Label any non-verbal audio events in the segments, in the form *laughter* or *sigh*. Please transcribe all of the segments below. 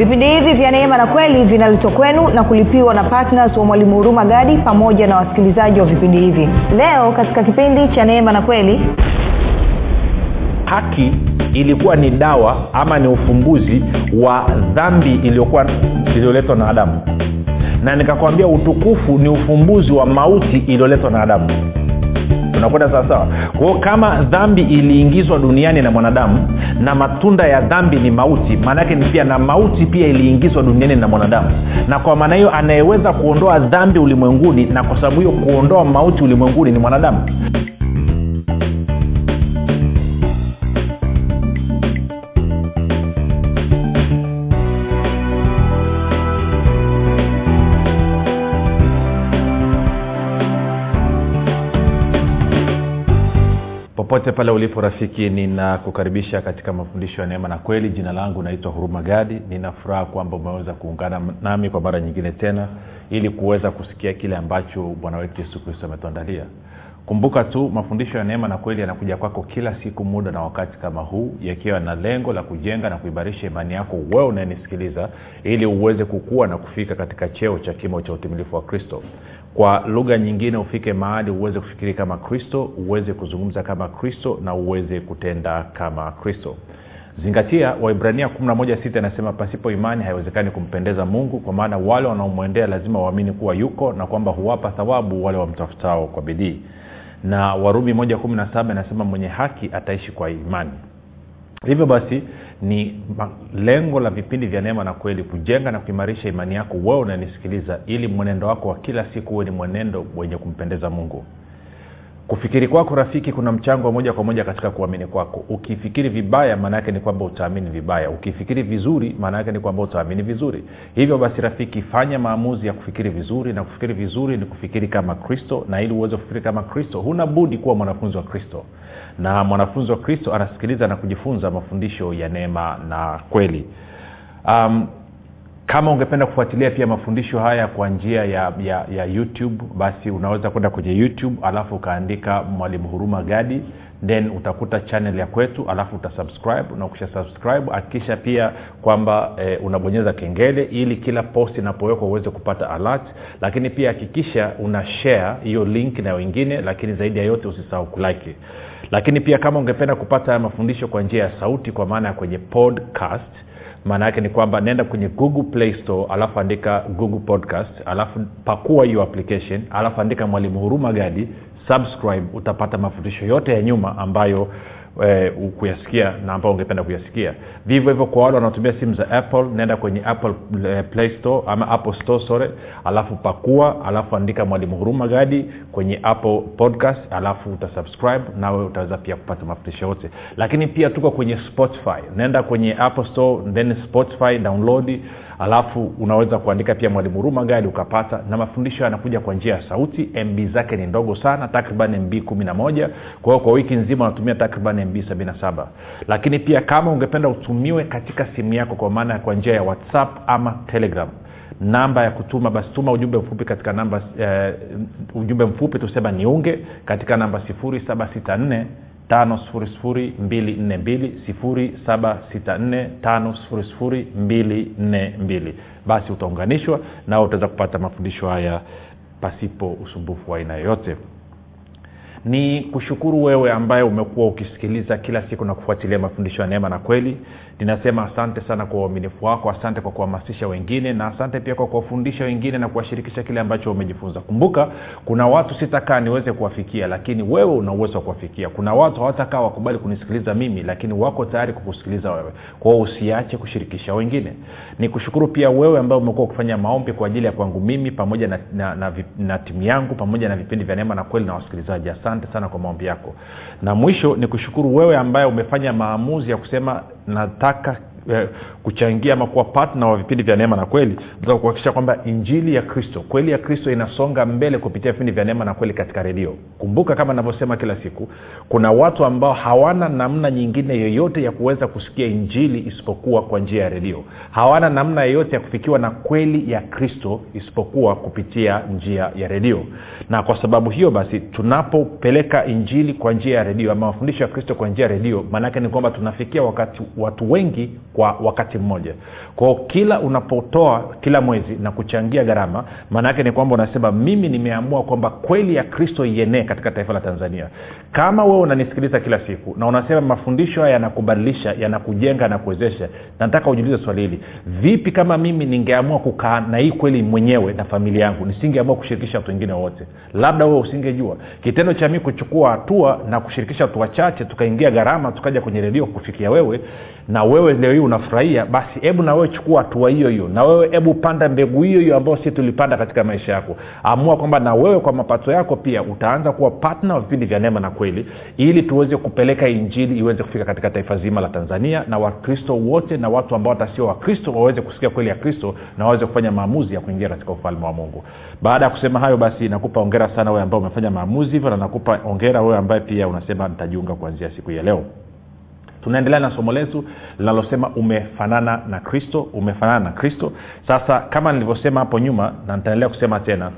vipindi hivi vya neema na kweli vinaletwa kwenu na kulipiwa na ptns wa mwalimu huruma gadi pamoja na wasikilizaji wa vipindi hivi. Leo katika kipindi cha neema na kweli haki ilikuwa ni dawa ama ni ufumbuzi wa dhambi iliyokuwa iliyoletwa na adamu. Na nikakwambia utukufu ni ufumbuzi wa mauti iliyoletwa na adamu tunakwenda sawasawa kwao kama dhambi iliingizwa duniani na mwanadamu na matunda ya dhambi ni mauti maanaake ni pia na mauti pia iliingizwa duniani na mwanadamu. Na kwa maana hiyo anayeweza kuondoa dhambi ulimwenguni na kwa sababu hiyo kuondoa mauti ulimwenguni ni mwanadamu popote pale ulipo rafiki ninakukaribisha katika mafundisho ya neema na kweli. Jina langu naitwa huruma gadi. Ninafuraha kwamba umeweza kuungana nami kwa mara nyingine tena ili kuweza kusikia kile ambacho bwana wetu yesu kristo ametuandalia. Kumbuka tu mafundisho ya neema na kweli yanakuja kwako kila siku muda na wakati kama huu yakiwa na lengo la kujenga na kuimarisha imani yako wewe unayenisikiliza ili uweze kukua na kufika katika cheo cha kimo cha utimilifu wa kristo kwa lugha nyingine ufike mahali uweze kufikiri kama kristo uweze kuzungumza kama kristo na uweze kutenda kama kristo. Zingatia waibrania 116 inasema pasipo imani haiwezekani kumpendeza mungu kwa maana wale wanaomwendea lazima waamini kuwa yuko na kwamba huwapa thawabu wale wamtafutao kwa bidii. Na warumi 117 inasema mwenye haki ataishi kwa imani hivyo basi ni lengo la vipindi vya neema na kweli kujenga na kuimarisha imani yako wewe unanisikiliza ili mwenendo wako wa kila siku huwe ni mwenendo wenye kumpendeza mungu. Kufikiri kwako rafiki kuna mchango wa moja kwa moja katika kuamini kwako. Ukifikiri vibaya maana yake ni kwamba utaamini vibaya. Ukifikiri vizuri maana yake ni kwamba utaamini vizuri. Hivyo basi rafiki fanya maamuzi ya kufikiri vizuri na kufikiri vizuri ni kufikiri kama kristo na ili uweze kufikiri kama kristo huna budi kuwa mwanafunzi wa kristo na mwanafunzi wa kristo anasikiliza na kujifunza mafundisho ya neema na kweli. Um, kama ungependa kufuatilia pia mafundisho haya kwa njia ya, ya, ya youtube basi unaweza kwenda kwenye youtube alafu ukaandika mwalimu huruma gadi then utakuta channel ya kwetu alafu utasubscribe na ukisha subscribe hakikisha pia kwamba e, unabonyeza kengele ili kila post inapowekwa uweze kupata alert lakini pia hakikisha una share hiyo link na wengine lakini zaidi ya yote usisahau kulike lakini pia kama ungependa kupata mafundisho kwa njia ya sauti kwa maana ya kwenye podcast maana yake ni kwamba naenda kwenye google play store alafu andika google podcast alafu pakua hiyo application alafu andika mwalimu huruma gadi subscribe utapata mafundisho yote ya nyuma ambayo eh, kuyasikia na ambao ungependa kuyasikia. Vivyo hivyo kwa wale wanaotumia simu za apple naenda kwenye apple eh, play store ama apple store sorry alafu pakua alafu andika mwalimu huruma gadi kwenye apple podcast alafu utasubscribe nawe utaweza pia kupata mafundisho yote. Lakini pia tuko kwenye spotify. Naenda kwenye apple store then spotify download alafu unaweza kuandika pia mwalimu huruma ukapata na mafundisho yanakuja kwa njia ya sauti. Mb zake ni ndogo sana takriban mb kumi na kwa hiyo kwa wiki nzima unatumia takriban mb sabini na saba. Lakini pia kama ungependa utumiwe katika simu yako kwa maana kwa njia ya whatsapp ama telegram namba ya kutuma basi tuma ujumbe mfupi katika namba eh, ujumbe mfupi tusema niunge katika namba 764 5242 basi utaunganishwa nao utaweza kupata mafundisho haya pasipo usumbufu wa aina yoyote. Ni kushukuru wewe ambaye umekuwa ukisikiliza kila siku na kufuatilia mafundisho ya neema na kweli ninasema asante sana kwa uaminifu wako asante kwa kuhamasisha wengine na asante pia kwa kuwafundisha wengine na kuwashirikisha kile ambacho umejifunza. Kumbuka kuna watu sitakaa niweze kuwafikia lakini wewe una uwezo wa kuwafikia. Kuna watu hawatakaa wakubali kunisikiliza mimi lakini wako tayari kukusikiliza wewe. Kwao usiache kushirikisha wengine. Nikushukuru pia wewe ambaye umekuwa ukifanya maombi kwa ajili ya kwangu mimi pamoja na, na, na, na, na timu yangu pamoja na vipindi vya neema na kweli na wasikilizaji. Asante sana kwa maombi yako. Na mwisho nikushukuru wewe ambaye umefanya maamuzi ya kusema nataka vacas eh, kuchangia ama kuwa patna wa vipindi vya neema na kweli za kuhakikisha kwamba injili ya kristo kweli ya kristo inasonga mbele kupitia vipindi vya neema na kweli katika redio. Kumbuka kama navyosema kila siku kuna watu ambao hawana namna nyingine yoyote ya kuweza kusikia injili isipokuwa kwa njia ya redio. Hawana namna yoyote ya kufikiwa na kweli ya kristo isipokuwa kupitia njia ya redio. Na kwa sababu hiyo basi tunapopeleka injili kwa njia ya redio ama mafundisho ya kristo kwa njia ya redio maanaake ni kwamba tunafikia wakati watu wengi kwa wakati mmoja. Kwao kila unapotoa kila mwezi na kuchangia gharama maana yake ni kwamba unasema mimi nimeamua kwamba kweli ya kristo ienee katika taifa la tanzania. Kama wewe unanisikiliza kila siku na unasema mafundisho haya yanakubadilisha yanakujenga yanakuwezesha nataka ujiulize swali hili. Vipi kama mimi ningeamua kukaa na hii kweli mwenyewe na familia yangu nisingeamua kushirikisha watu wengine wote? Labda wewe usingejua. Kitendo cha mii kuchukua hatua na kushirikisha watu wachache tukaingia gharama tukaja kwenye redio kufikia wewe na wewe leo hii unafurahia basi hebu na chukua hatua hiyo hiyo. Na wewe hebu panda mbegu hiyo hiyo ambayo si tulipanda katika maisha yako. Amua kwamba na wewe kwa mapato yako pia utaanza kuwa patna wa vipindi vya neema na kweli ili tuweze kupeleka injili iweze kufika katika taifa zima la tanzania na wakristo wote na watu ambao watasio wakristo waweze kusikia kweli ya kristo na waweze kufanya maamuzi ya kuingia katika ufalme wa mungu. Baada ya kusema hayo basi nakupa ongera sana wewe ambao umefanya maamuzi hivyo na nakupa ongera wewe ambaye pia unasema nitajiunga kuanzia siku ya leo tunaendelea na somo letu linalosema umefanana na kristo umefanana na kristo. Sasa kama nilivyosema hapo nyuma na nitaendelea kusema tena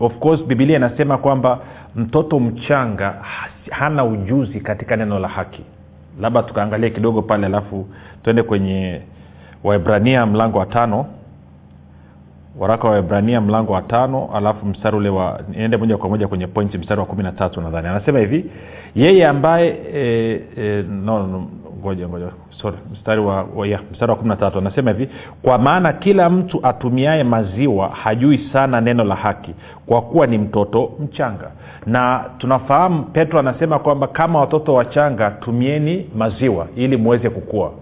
of course bibilia inasema kwamba mtoto mchanga hana ujuzi katika neno la haki. Labda tukaangalia kidogo pale alafu tuende kwenye waibrania mlango wa tano waraka wa ibrania mlango wa tano alafu mstari ule wa niende moja kwa moja kwenye pointi mstari wa kumi na tatu nadhani. Anasema hivi yeye ambaye e, e, no, no, ngoja ngoja mstari wa, wa ya, mstari wa kumi na tatu. Anasema hivi kwa maana kila mtu atumiaye maziwa hajui sana neno la haki kwa kuwa ni mtoto mchanga. Na tunafahamu petro anasema kwamba kama watoto wachanga tumieni maziwa ili muweze kukua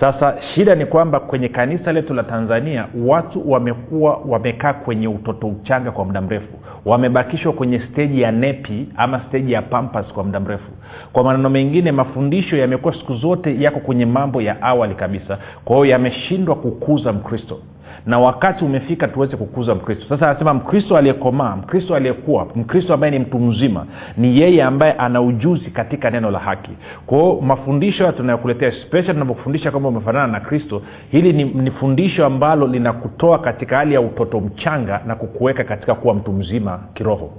sasa shida ni kwamba kwenye kanisa letu la tanzania watu wamekuwa wamekaa kwenye utoto uchanga kwa muda mrefu. Wamebakishwa kwenye steji ya nepi ama steji ya pampas kwa muda mrefu. Kwa maneno mengine mafundisho yamekuwa siku zote yako kwenye mambo ya awali kabisa. Kwa hiyo yameshindwa kukuza mkristo na wakati umefika tuweze kukuza mkristo. Sasa anasema mkristo aliyekomaa mkristo aliyekuwa mkristo ambaye ni mtu mzima ni yeye ambaye ana ujuzi katika neno la haki. Kwao mafundisho tunayokuletea spesha tunapofundisha kwamba umefanana na kristo hili ni, ni fundisho ambalo linakutoa katika hali ya utoto mchanga na kukuweka katika kuwa mtu mzima kiroho.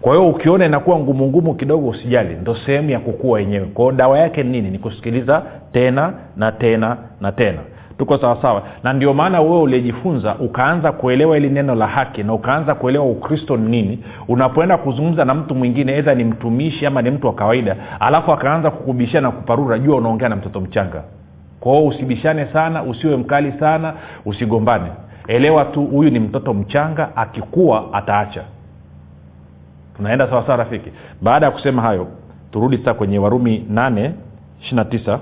Kwa hiyo ukiona inakuwa ngumu ngumu kidogo usijali ndo sehemu ya kukua wenyewe kwao dawa yake ni nini? Ni kusikiliza tena na tena na tena tuko sawasawa na ndio maana wewe uliyejifunza ukaanza kuelewa ili neno la haki na ukaanza kuelewa ukristo ni nini unapoenda kuzungumza na mtu mwingine edha ni mtumishi ama ni mtu wa kawaida alafu akaanza kukubishia na kuparura jua unaongea na mtoto mchanga. Kwao usibishane sana usiwe mkali sana usigombane. Elewa tu huyu ni mtoto mchanga akikuwa ataacha. Tunaenda sawasawa rafiki? Baada ya kusema hayo turudi sasa kwenye warumi 8 29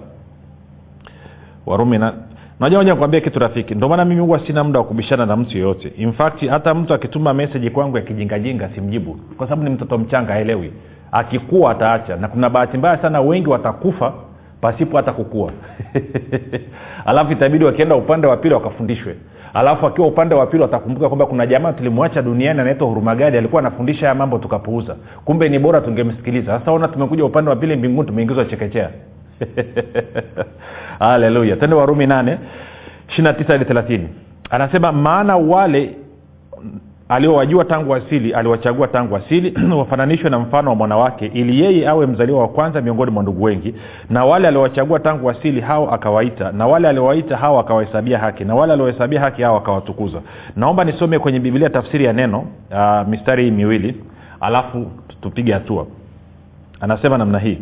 warumi na najua moja nikwambia kitu rafiki. Ndio maana mimi huwa sina muda wa kubishana na mtu yeyote infact hata mtu akituma meseji kwangu ya kijingajinga simjibu. Kwa sababu ni mtoto mchanga aelewi akikuwa ataacha. Na kuna bahati mbaya sana wengi watakufa pasipo hata kukua. *laughs* Alafu itabidi wakienda upande wa pili wakafundishwe. Alafu akiwa upande wa pili watakumbuka kwamba kuna jamaa tulimwacha duniani anaitwa hurumagadi alikuwa anafundisha haya mambo tukapuuza. Kumbe ni bora tungemsikiliza. Sasa ona tumekuja upande wa pili mbinguni tumeingizwa chekechea *laughs* haleluya tende warumi nane hadi thelathini. Anasema maana wale aliowajua tangu asili aliwachagua tangu asili *clears throat* wafananishwe na mfano wa mwanawake ili yeye awe mzaliwa wa kwanza miongoni mwa ndugu wengi. Na wale aliowachagua tangu asili hao akawaita. Na wale aliowaita hao akawahesabia haki. Na wale aliowahesabia haki hao akawatukuza naomba nisome kwenye biblia tafsiri ya neno uh, mistari hii miwili alafu tupige hatua. Anasema namna hii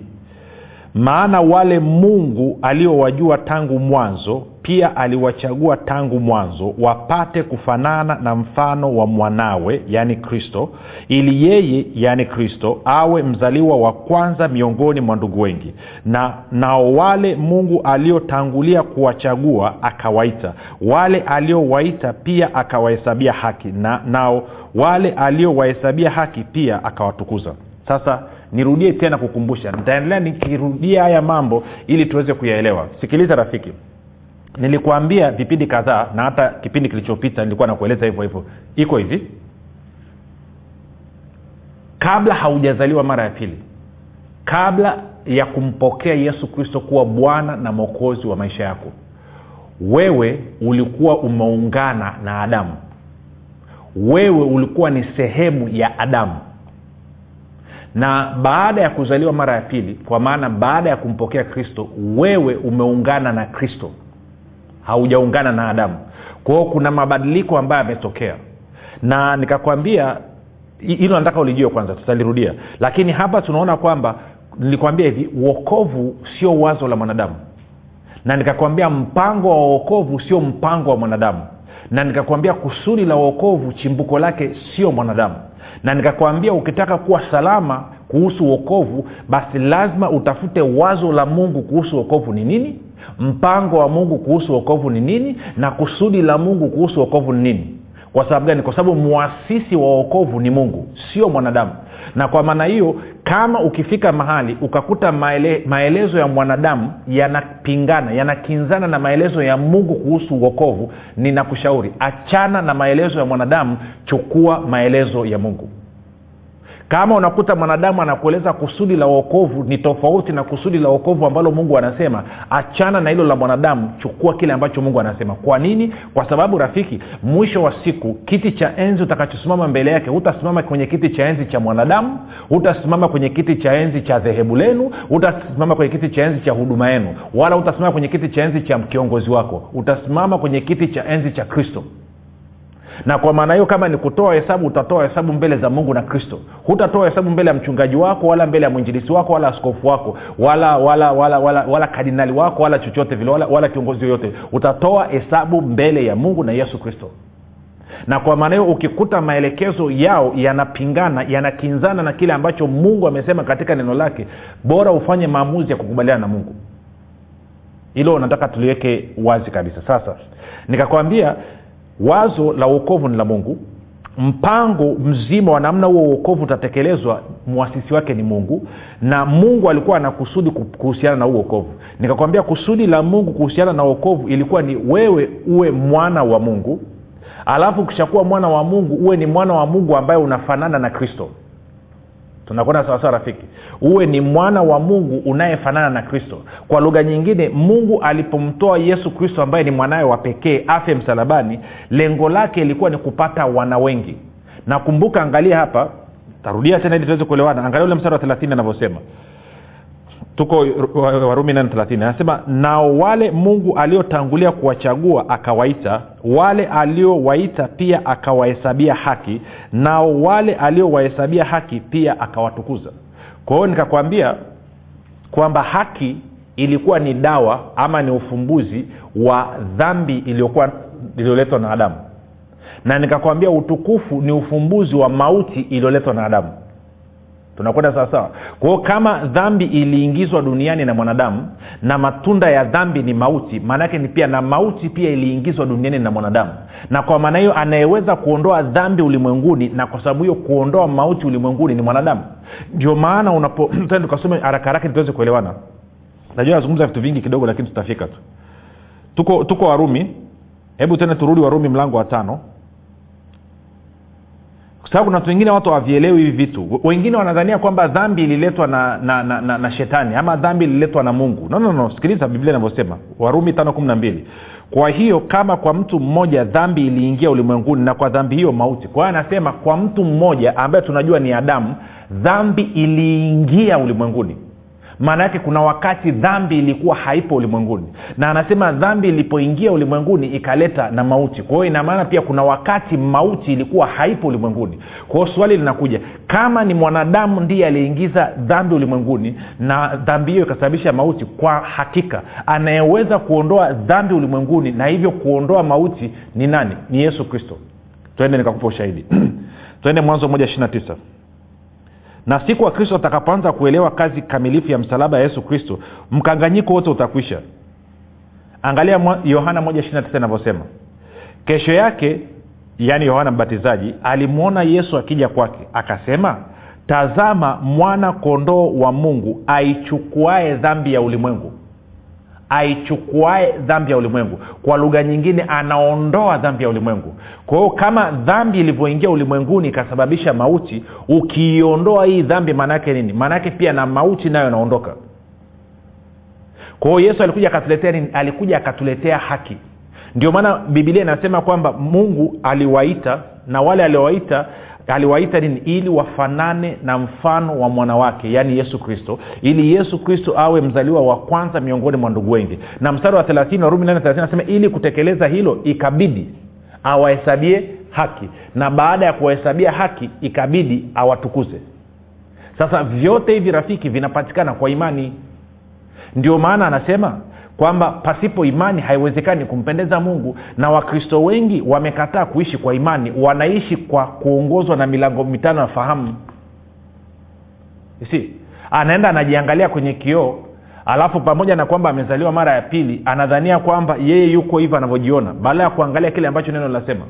maana wale mungu aliowajua tangu mwanzo pia aliwachagua tangu mwanzo wapate kufanana na mfano wa mwanawe yaani kristo ili yeye yaani kristo awe mzaliwa wa kwanza miongoni mwa ndugu wengi. Na nao wale mungu aliotangulia kuwachagua akawaita. Wale aliowaita pia akawahesabia haki. Na nao wale aliowahesabia haki pia akawatukuza. Sasa nirudie tena kukumbusha. Nitaendelea nikirudia haya mambo ili tuweze kuyaelewa. Sikiliza rafiki. Nilikuambia vipindi kadhaa na hata kipindi kilichopita nilikuwa nakueleza hivyo hivyo. Iko hivi. Kabla haujazaliwa mara ya pili kabla ya kumpokea yesu kristo kuwa bwana na mwokozi wa maisha yako wewe ulikuwa umeungana na adamu. Wewe ulikuwa ni sehemu ya adamu na baada ya kuzaliwa mara ya pili kwa maana baada ya kumpokea kristo wewe umeungana na kristo. Haujaungana na adamu. Kwao kuna mabadiliko ambayo yametokea. Na nikakwambia hilo nataka ulijue kwanza tutalirudia. Lakini hapa tunaona kwamba nilikwambia hivi uokovu sio wazo la mwanadamu. Na nikakwambia mpango wa uokovu sio mpango wa mwanadamu. Na nikakwambia kusudi la uokovu chimbuko lake sio mwanadamu na nikakwambia ukitaka kuwa salama kuhusu uokovu basi lazima utafute wazo la mungu kuhusu uokovu ni nini mpango wa mungu kuhusu uokovu ni nini na kusudi la mungu kuhusu uokovu ni nini kwa sababu gani? Kwa sababu mwasisi wa uokovu ni mungu sio mwanadamu. Na kwa maana hiyo kama ukifika mahali ukakuta maele, maelezo ya mwanadamu yanapingana yanakinzana na maelezo ya mungu kuhusu uokovu ninakushauri achana na maelezo ya mwanadamu chukua maelezo ya mungu kama unakuta mwanadamu anakueleza kusudi la uokovu ni tofauti na kusudi la uokovu ambalo mungu anasema achana na hilo la mwanadamu chukua kile ambacho mungu anasema. Kwa nini? Kwa sababu rafiki mwisho wa siku kiti cha enzi utakachosimama mbele yake hutasimama kwenye kiti cha enzi cha mwanadamu hutasimama kwenye kiti cha enzi cha dhehebu lenu hutasimama kwenye kiti cha enzi cha huduma yenu wala hutasimama kwenye kiti cha enzi cha kiongozi wako. Utasimama kwenye kiti cha enzi cha kristo na kwa maana hiyo kama ni kutoa hesabu utatoa hesabu mbele za mungu na kristo. Hutatoa hesabu mbele ya mchungaji wako wala mbele ya mwinjilisi wako wala askofu wako wala wala wala wala, wala kardinali wako wala chochote vile wala, wala kiongozi yoyote. Utatoa hesabu mbele ya mungu na yesu kristo. Na kwa maana hiyo ukikuta maelekezo yao yanapingana yanakinzana na kile ambacho mungu amesema katika neno lake bora ufanye maamuzi ya kukubaliana na mungu. Hilo nataka tuliweke wazi kabisa. Sasa nikakwambia wazo la uokovu ni la mungu. Mpango mzima wa namna huo uokovu utatekelezwa mwasisi wake ni mungu. Na mungu alikuwa ana kusudi kuhusiana na uokovu nikakwambia kusudi la mungu kuhusiana na uokovu ilikuwa ni wewe uwe mwana wa mungu. Alafu ukishakuwa mwana wa mungu uwe ni mwana wa mungu ambaye unafanana na kristo tunakwenda sawasawa rafiki. Uwe ni mwana wa mungu unayefanana na kristo. Kwa lugha nyingine mungu alipomtoa yesu kristo ambaye ni mwanawe wa pekee afe msalabani lengo lake ilikuwa ni kupata wana wengi. Nakumbuka angalia hapa. Tarudia tena ili tuweze kuelewana. Angalia ule mstari wa thelathini anavyosema tuko warumi 8 anasema nao wale mungu aliotangulia kuwachagua akawaita wale aliowaita pia akawahesabia haki nao wale aliowahesabia haki pia akawatukuza. Kwa hiyo nikakwambia kwamba haki ilikuwa ni dawa ama ni ufumbuzi wa dhambi iliyokuwa iliyoletwa na adamu. Na nikakwambia utukufu ni ufumbuzi wa mauti iliyoletwa na adamu tunakwenda sawasawa kwao kama dhambi iliingizwa duniani na mwanadamu na matunda ya dhambi ni mauti maanaake ni pia na mauti pia iliingizwa duniani na mwanadamu. Na kwa maana hiyo anayeweza kuondoa dhambi ulimwenguni na kwa sababu hiyo kuondoa mauti ulimwenguni ni mwanadamu. Ndio maana unapo *clears throat* tukasome haraka haraka tuweze kuelewana. Najua nazungumza vitu vingi kidogo lakini tutafika tu. Tuko tuko warumi. Hebu tena turudi warumi mlango wa tano kwa sababu kuna watu wengine watu hawavielewi hivi vitu. Wengine wanadhania kwamba dhambi ililetwa na na, na, na na shetani ama dhambi ililetwa na mungu. No, no, no. sikiliza biblia inavyosema. Warumi tano kumi na mbili. Kwa hiyo kama kwa mtu mmoja dhambi iliingia ulimwenguni na kwa dhambi hiyo mauti. Kwa hiyo anasema kwa mtu mmoja ambaye tunajua ni adamu dhambi iliingia ulimwenguni maana yake kuna wakati dhambi ilikuwa haipo ulimwenguni. Na anasema dhambi ilipoingia ulimwenguni ikaleta na mauti. Kwa hiyo inamaana pia kuna wakati mauti ilikuwa haipo ulimwenguni. Kwa hiyo swali linakuja kama ni mwanadamu ndiye aliyeingiza dhambi ulimwenguni na dhambi hiyo ikasababisha mauti kwa hakika anayeweza kuondoa dhambi ulimwenguni na hivyo kuondoa mauti ni nani? Ni yesu kristo. Twende nikakupa ushahidi. *clears throat* Twende mwanzo moja ishiri na tisa na siku wa kristo atakapoanza kuelewa kazi kamilifu ya msalaba ya yesu kristo mkanganyiko wote utakwisha. Angalia yohana moja ishiri na tisa inavyosema. Kesho yake yaani yohana mbatizaji alimwona yesu akija kwake akasema tazama mwana kondoo wa mungu aichukuae dhambi ya ulimwengu aichukuae dhambi ya ulimwengu. Kwa lugha nyingine anaondoa dhambi ya ulimwengu. Kwa hiyo kama dhambi ilivyoingia ulimwenguni ikasababisha mauti ukiiondoa hii dhambi maanaake nini? Maanaake pia na mauti nayo inaondoka. Kwa hiyo yesu alikuja akatuletea nini? Alikuja akatuletea haki. Ndio maana bibilia inasema kwamba mungu aliwaita na wale aliowaita aliwaita nini? Ili wafanane na mfano wa mwanawake yaani yesu kristo. Ili yesu kristo awe mzaliwa wa kwanza miongoni mwa ndugu wengi. Na mstari wa 3 warumi 8 nasema ili kutekeleza hilo ikabidi awahesabie haki. Na baada ya kuwahesabia haki ikabidi awatukuze. Sasa vyote hivi rafiki vinapatikana kwa imani. Ndio maana anasema kwamba pasipo imani haiwezekani kumpendeza mungu na wakristo wengi wamekataa kuishi kwa imani wanaishi kwa kuongozwa na milango mitano ya fahamu. Si anaenda anajiangalia kwenye kioo alafu pamoja na kwamba amezaliwa mara ya pili anadhania kwamba yeye yuko hivyo anavyojiona baada ya kuangalia kile ambacho neno linasema.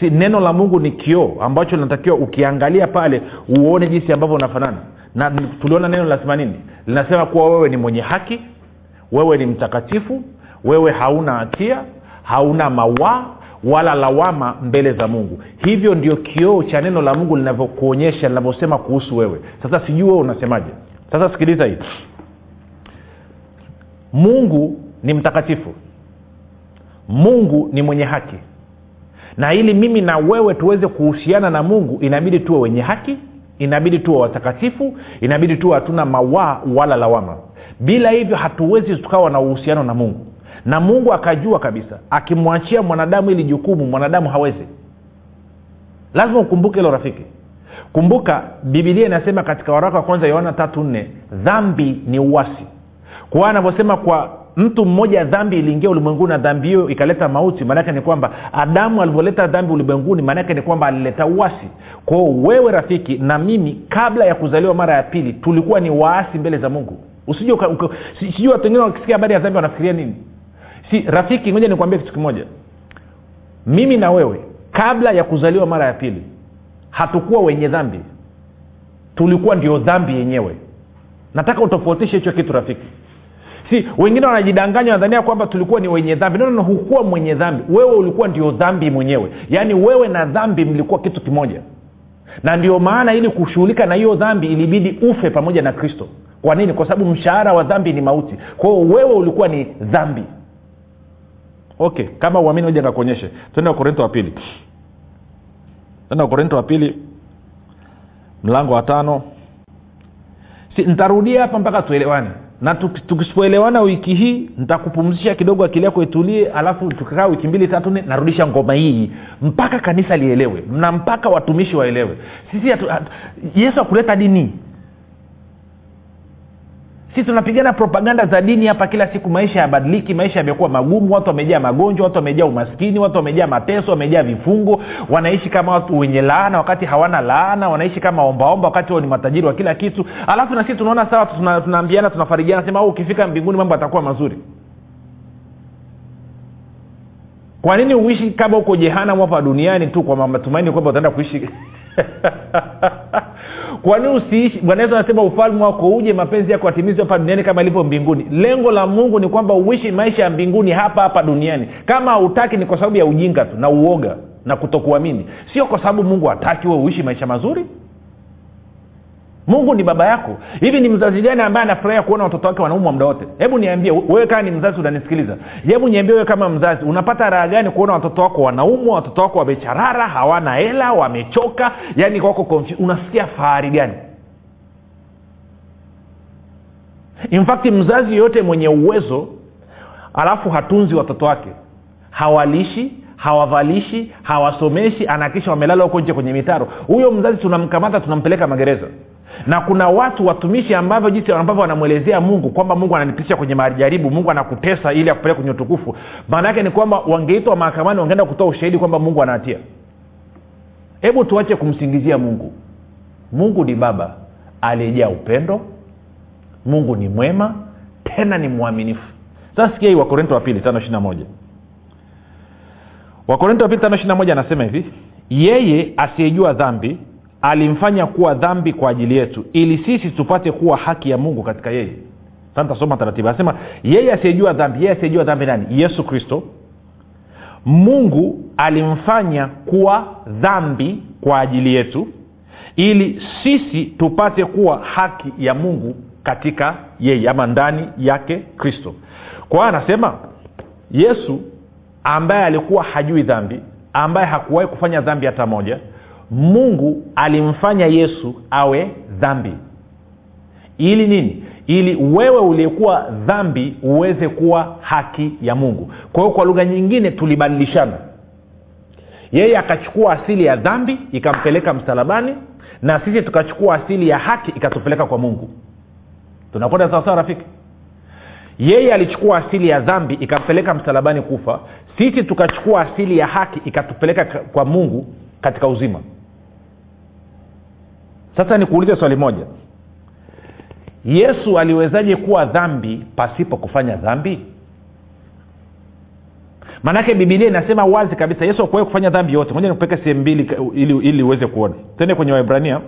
Si neno la mungu ni kioo ambacho linatakiwa ukiangalia pale uone jinsi ambavyo unafanana. Na tuliona neno linasema nini? Linasema kuwa wewe ni mwenye haki wewe ni mtakatifu wewe hauna hatia hauna mawaa wala lawama mbele za mungu. Hivyo ndio kioo cha neno la mungu linavyokuonyesha linavyosema kuhusu wewe. Sasa sijui wewe unasemaje. Sasa sikiliza hii. Mungu ni mtakatifu. Mungu ni mwenye haki. Na ili mimi na wewe tuweze kuhusiana na mungu inabidi tuwe wenye haki inabidi tuwe watakatifu inabidi tuwe hatuna mawaa wala lawama bila hivyo hatuwezi tukawa na uhusiano na mungu. Na mungu akajua kabisa akimwachia mwanadamu ili jukumu mwanadamu hawezi. Lazima ukumbuke hilo rafiki. Kumbuka bibilia inasema katika waraka wa kwanza yohana tatu nne dhambi ni uwasi kwa anavyosema kwa mtu mmoja dhambi iliingia ulimwenguni na dhambi hiyo ikaleta mauti maanake ni kwamba adamu alivyoleta dhambi ulimwenguni maanake ni kwamba alileta uasi. Kwao wewe rafiki na mimi kabla ya kuzaliwa mara ya pili tulikuwa ni waasi mbele za mungu usijue sijui watu wengine wakisikia habari ya dhambi wanafikiria nini. Si rafiki ngoja nikwambie kitu kimoja. Mimi na wewe kabla ya kuzaliwa mara ya pili hatukuwa wenye dhambi. Tulikuwa ndio dhambi yenyewe. Nataka utofautishe hicho kitu rafiki. Si wengine wanajidanganya wanadhania kwamba tulikuwa ni wenye dhambi. No, no, hukuwa mwenye dhambi. Wewe ulikuwa ndio dhambi mwenyewe. Yaani wewe na dhambi mlikuwa kitu kimoja na ndio maana ili kushughulika na hiyo dhambi ilibidi ufe pamoja na kristo. Kwa nini? Kwa sababu mshahara wa dhambi ni mauti. Kwa hiyo wewe ulikuwa ni dhambi. Okay kama uamini hoja kakuonyeshe twende wakorinto wa pili. Tenda wakorinto wa pili mlango wa tano. Si, ntarudia hapa mpaka tuelewane na tukisipoelewana wiki hii nitakupumzisha kidogo akili yako itulie alafu tukikaa wiki mbili tatu nne narudisha ngoma hii. Mpaka kanisa lielewe. Na mpaka watumishi waelewe. Sisi yesu akuleta dini si tunapigana propaganda za dini hapa kila siku maisha yabadiliki maisha yamekuwa magumu watu wamejaa magonjwa watu wamejaa umaskini watu wamejaa mateso wamejaa vifungo wanaishi kama watu wenye laana wakati hawana laana wanaishi kama ombaomba wakati wao ni matajiri wa kila kitu. Alafu na sisi tunaona sawa tuna, tunaambiana tunafarijiana sema ukifika mbinguni mambo atakuwa mazuri. Kwa nini uishi kama uko jehanamu hapa duniani tu kwa matumaini kwamba utaenda kuishi *laughs* kwa nini usiishi bwana anasema ufalme wako uje mapenzi yako atimizwe hapa duniani kama ilivyo mbinguni. Lengo la mungu ni kwamba uishi maisha ya mbinguni hapa hapa duniani. Kama hautaki ni kwa sababu ya ujinga tu na uoga na kutokuamini. Sio kwa sababu mungu hataki we uishi maisha mazuri mungu ni baba yako. Hivi ni mzazi gani ambaye anafurahia kuona watoto wake wanaumwa muda wote? Hebu niambie wewe kama ni mzazi unanisikiliza. Hebu niambie wewe kama mzazi unapata raha gani kuona watoto wako wanaumwa watoto wako wamecharara hawana hela wamechoka? Yani wako konfi. unasikia fahari gani? In mzazi yoyote mwenye uwezo alafu hatunzi watoto wake. Hawalishi hawavalishi hawasomeshi anakisha wamelala huko nje kwenye mitaro. Huyo mzazi tunamkamata tunampeleka magereza na kuna watu watumishi ambavyo jinsi ambavyo wanamwelezea mungu kwamba mungu ananipitisha kwenye majaribu mungu anakutesa ili akupeleka kwenye utukufu. Maana yake ni kwamba wangeitwa mahakamani wangeenda kutoa ushahidi kwamba mungu anahatia hebu tuache kumsingizia mungu. Mungu ni baba aliyejaa upendo. Mungu ni mwema tena ni mwaminifu. Sasa sikia hii wakorinto wa pili tano ishiri moja. Wakorinto wa pili tano ishiri moja anasema hivi yeye asiyejua dhambi alimfanya kuwa dhambi kwa ajili yetu ili sisi tupate kuwa haki ya mungu katika yeye. Tasoma taratibu. Anasema yeye asiyejua dhambi yeye asiyejua dhambi nani? Yesu kristo. Mungu alimfanya kuwa dhambi kwa ajili yetu ili sisi tupate kuwa haki ya mungu katika yeye ama ndani yake kristo. Kwa hiyo anasema yesu ambaye alikuwa hajui dhambi ambaye hakuwahi kufanya dhambi hata moja mungu alimfanya yesu awe dhambi. Ili nini? Ili wewe uliyekuwa dhambi uweze kuwa haki ya mungu. Kwa hiyo kwa lugha nyingine tulibadilishana. Yeye akachukua asili ya dhambi ikampeleka msalabani na sisi tukachukua asili ya haki ikatupeleka kwa mungu. Tunakwenda sawasawa rafiki? Yeye alichukua asili ya dhambi ikampeleka msalabani kufa. Sisi tukachukua asili ya haki ikatupeleka kwa mungu katika uzima sasa nikuulize swali moja. Yesu aliwezaje kuwa dhambi pasipo kufanya dhambi? Maanake bibilia inasema wazi kabisa yesu akuwai kufanya dhambi yote. Moja nikupeke sehemu mbili ili, ili uweze kuona. Tende kwenye waibrania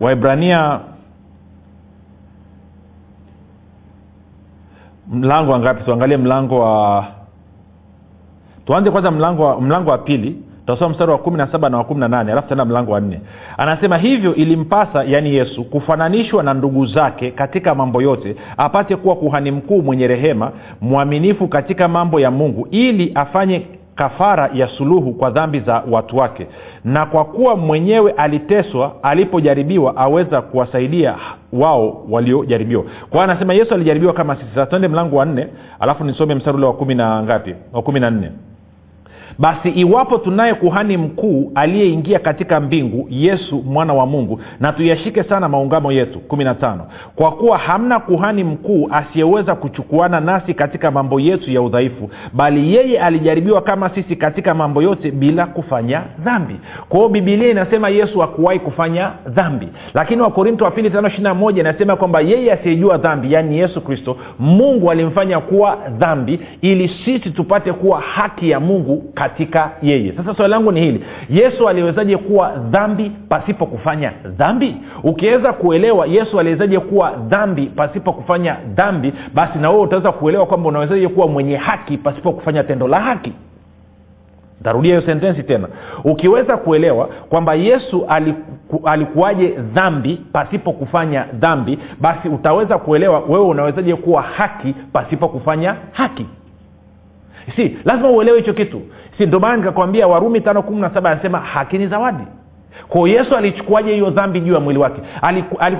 waibrania mlango wa ngapi? Tuangalie mlango wa tuanze kwanza mlango wa, mlango wa pili tutasoma mstari wa kumi na saba na wa kumi na nane alafu tena mlango wa nne. Anasema hivyo ilimpasa yaani yesu kufananishwa na ndugu zake katika mambo yote apate kuwa kuhani mkuu mwenye rehema mwaminifu katika mambo ya mungu ili afanye kafara ya suluhu kwa dhambi za watu wake. Na kwa kuwa mwenyewe aliteswa alipojaribiwa aweza kuwasaidia wao waliojaribiwa. Kwa anasema yesu alijaribiwa kama sisi. Sasa mlango wa nne alafu nisome mstari wa kumi na ngapi? Wa kumi na nne basi iwapo tunaye kuhani mkuu aliyeingia katika mbingu yesu mwana wa mungu na tuyashike sana maungamo yetu. 15 kwa kuwa hamna kuhani mkuu asiyeweza kuchukuana nasi katika mambo yetu ya udhaifu bali yeye alijaribiwa kama sisi katika mambo yote bila kufanya dhambi. Kwa hiyo bibilia inasema yesu hakuwahi kufanya dhambi. Lakini wakorinto wa pili moja inasema kwamba yeye asiyejua dhambi yaani yesu kristo mungu alimfanya kuwa dhambi ili sisi tupate kuwa haki ya mungu katika yeye. Sasa swali langu ni hili. Yesu aliwezaje kuwa dhambi pasipo kufanya dhambi? Ukiweza kuelewa yesu aliwezaje kuwa dhambi pasipo kufanya dhambi basi na wewe utaweza kuelewa kwamba unawezaje kuwa mwenye haki pasipo kufanya tendo la haki. Tarudia hiyo sentensi tena. Ukiweza kuelewa kwamba yesu aliku, alikuwaje dhambi pasipo kufanya dhambi basi utaweza kuelewa wewe unawezaje kuwa haki pasipo kufanya haki si lazima uelewe hicho kitu. Si ndio nikakwambia warumi tano kumi na saba anasema haki ni zawadi. Kwao yesu alichukuaje hiyo dhambi juu ya mwili wake?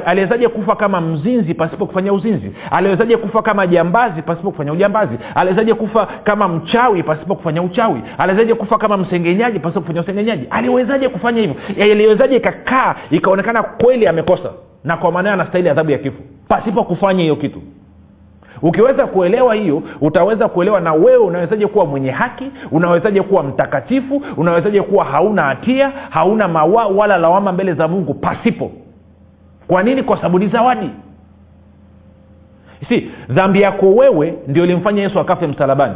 Aliwezaje kufa kama mzinzi pasipo kufanya uzinzi? Aliwezaje kufa kama jambazi pasipo kufanya ujambazi? Aliwezaje kufa kama mchawi pasipo kufanya uchawi? Aliwezaje kufa kama msengenyaji pasipo kufanya usengenyaji? Aliwezaje kufanya hivyo? Aliwezaje ikakaa ikaonekana kweli amekosa? Na kwa maana anastahili adhabu ya kifo pasipo kufanya hiyo kitu ukiweza kuelewa hiyo utaweza kuelewa na wewe unawezaje kuwa mwenye haki unawezaje kuwa mtakatifu unawezaje kuwa hauna hatia hauna mawa wala lawama mbele za mungu pasipo. Kwa nini? Kwa sababu ni zawadi. Si dhambi yako wewe ndio ilimfanya yesu akafe msalabani.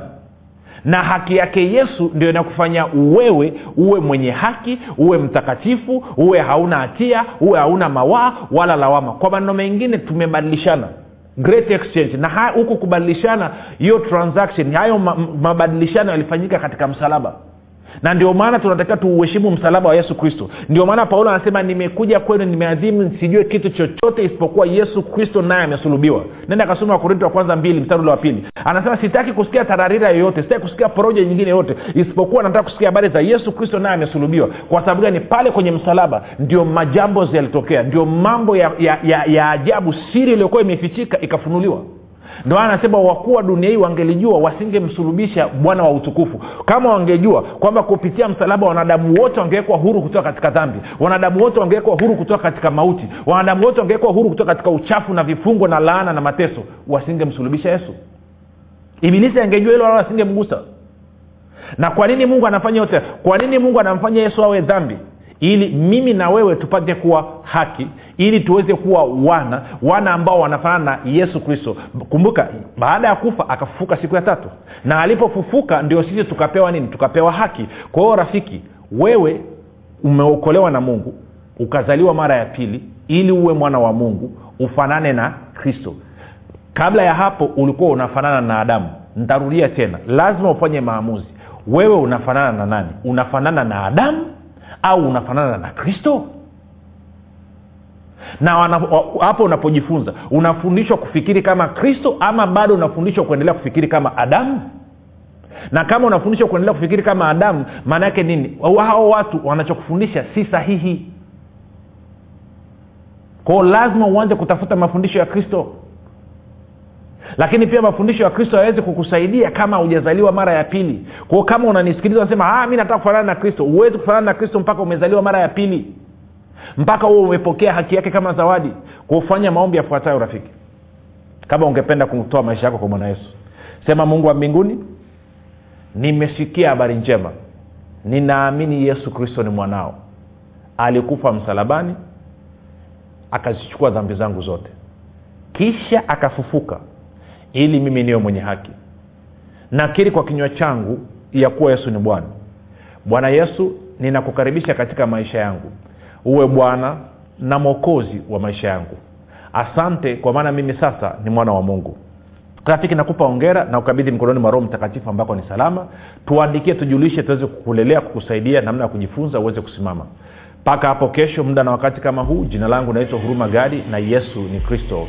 Na haki yake yesu ndio inakufanya wewe uwe mwenye haki uwe mtakatifu uwe hauna hatia uwe hauna mawaa wala lawama. Kwa maneno mengine tumebadilishana great exchange. Na huku kubadilishana hiyo transaction hayo mabadilishano yalifanyika katika msalaba na ndio maana tunatakiwa tuuheshimu msalaba wa yesu kristo. Ndio maana paulo anasema nimekuja kwenu nimeadhimu sijue kitu chochote isipokuwa yesu kristo naye amesulubiwa. Nenda akasoma wakorinto wa kwanza mbili mstari ule wa pili. Anasema sitaki kusikia tararira yoyote sitaki kusikia poroja nyingine yoyote isipokuwa nataka kusikia habari za yesu kristo naye amesulubiwa. Kwa sababu gani? Pale kwenye msalaba ndio majambo yalitokea ndio mambo ya, ya, ya, ya ajabu siri iliyokuwa imefichika ikafunuliwa ndio anasema wakuu wa dunia hii wangelijua wasingemsulubisha bwana wa utukufu. Kama wangejua kwamba kupitia msalaba wanadamu wote wangewekwa huru kutoka katika dhambi wanadamu wote wangewekwa huru kutoka katika mauti wanadamu wote wangewekwa huru kutoka katika uchafu na vifungo na laana na mateso wasingemsulubisha yesu. Ibilisi angejua hilo wala asingemgusa na kwa nini mungu anafanya yote? Kwa nini mungu anamfanya yesu awe dhambi ili mimi na wewe tupate kuwa haki ili tuweze kuwa wana wana ambao wanafanana na yesu kristo. Kumbuka baada ya kufa akafufuka siku ya tatu. Na alipofufuka ndio sisi tukapewa nini? Tukapewa haki. Kwa hiyo rafiki wewe umeokolewa na mungu ukazaliwa mara ya pili ili uwe mwana wa mungu ufanane na kristo. Kabla ya hapo ulikuwa unafanana na adamu. Ntarudia tena lazima ufanye maamuzi. Wewe unafanana na nani? Unafanana na adamu au unafanana na kristo? Na hapo unapojifunza unafundishwa kufikiri kama kristo ama bado unafundishwa kuendelea kufikiri kama adamu? Na kama unafundishwa kuendelea kufikiri kama adamu maana yake nini hao watu wanachokufundisha si sahihi. Kwao lazima uanze kutafuta mafundisho ya kristo lakini pia mafundisho ya kristo yaweze kukusaidia kama hujazaliwa mara ya pili. Kwao kama unanisikiliza unasema mi nataka kufanana na kristo. Huwezi kufanana na kristo mpaka umezaliwa mara ya pili. Mpaka huo umepokea haki yake kama zawadi. Kufanya maombi yafuatayo rafiki. Kama ungependa kutoa maisha yako kwa bwana yesu. Sema mungu wa mbinguni nimesikia habari njema. Ninaamini yesu kristo ni mwanao. Alikufa msalabani akazichukua dhambi zangu zote. Kisha akafufuka ili mimi niwe mwenye haki. Nakiri kwa kinywa changu ya kuwa yesu ni bwana. Bwana yesu ninakukaribisha katika maisha yangu. Uwe bwana na mwokozi wa maisha yangu. Asante kwa maana mimi sasa ni mwana wa mungu. Rafiki nakupa ongera na ukabidhi mkononi mwa roho mtakatifu ambako ni salama. Tuandikie tujulishe tuweze kukulelea kukusaidia namna ya kujifunza uweze kusimama. Mpaka hapo kesho muda na wakati kama huu jina langu naitwa huruma gadi na yesu ni kristo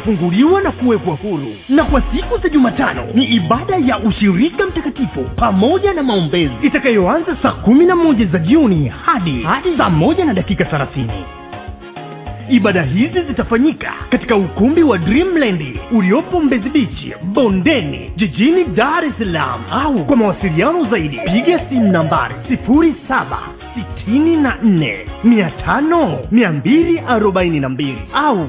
watafunguliwa na kuwekwa huru. Na kwa siku za jumatano ni ibada ya ushirika mtakatifu pamoja na maombezi. Itakayoanza saa kumi na moja za jioni hadi hadi. saa moja na dakika thelathini. Ibada hizi zitafanyika katika ukumbi wa dreamland uliopo mbezi bichi bondeni jijini dar es salaam. Au kwa mawasiliano zaidi piga simu nambari 764 au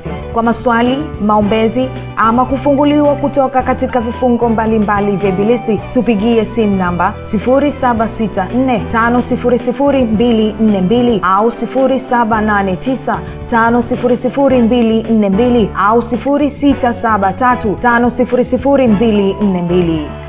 kwa maswali maombezi ama kufunguliwa kutoka katika vifungo mbalimbali vya ibilisi tupigie simu namba 7645242 au 7895242 au 6735242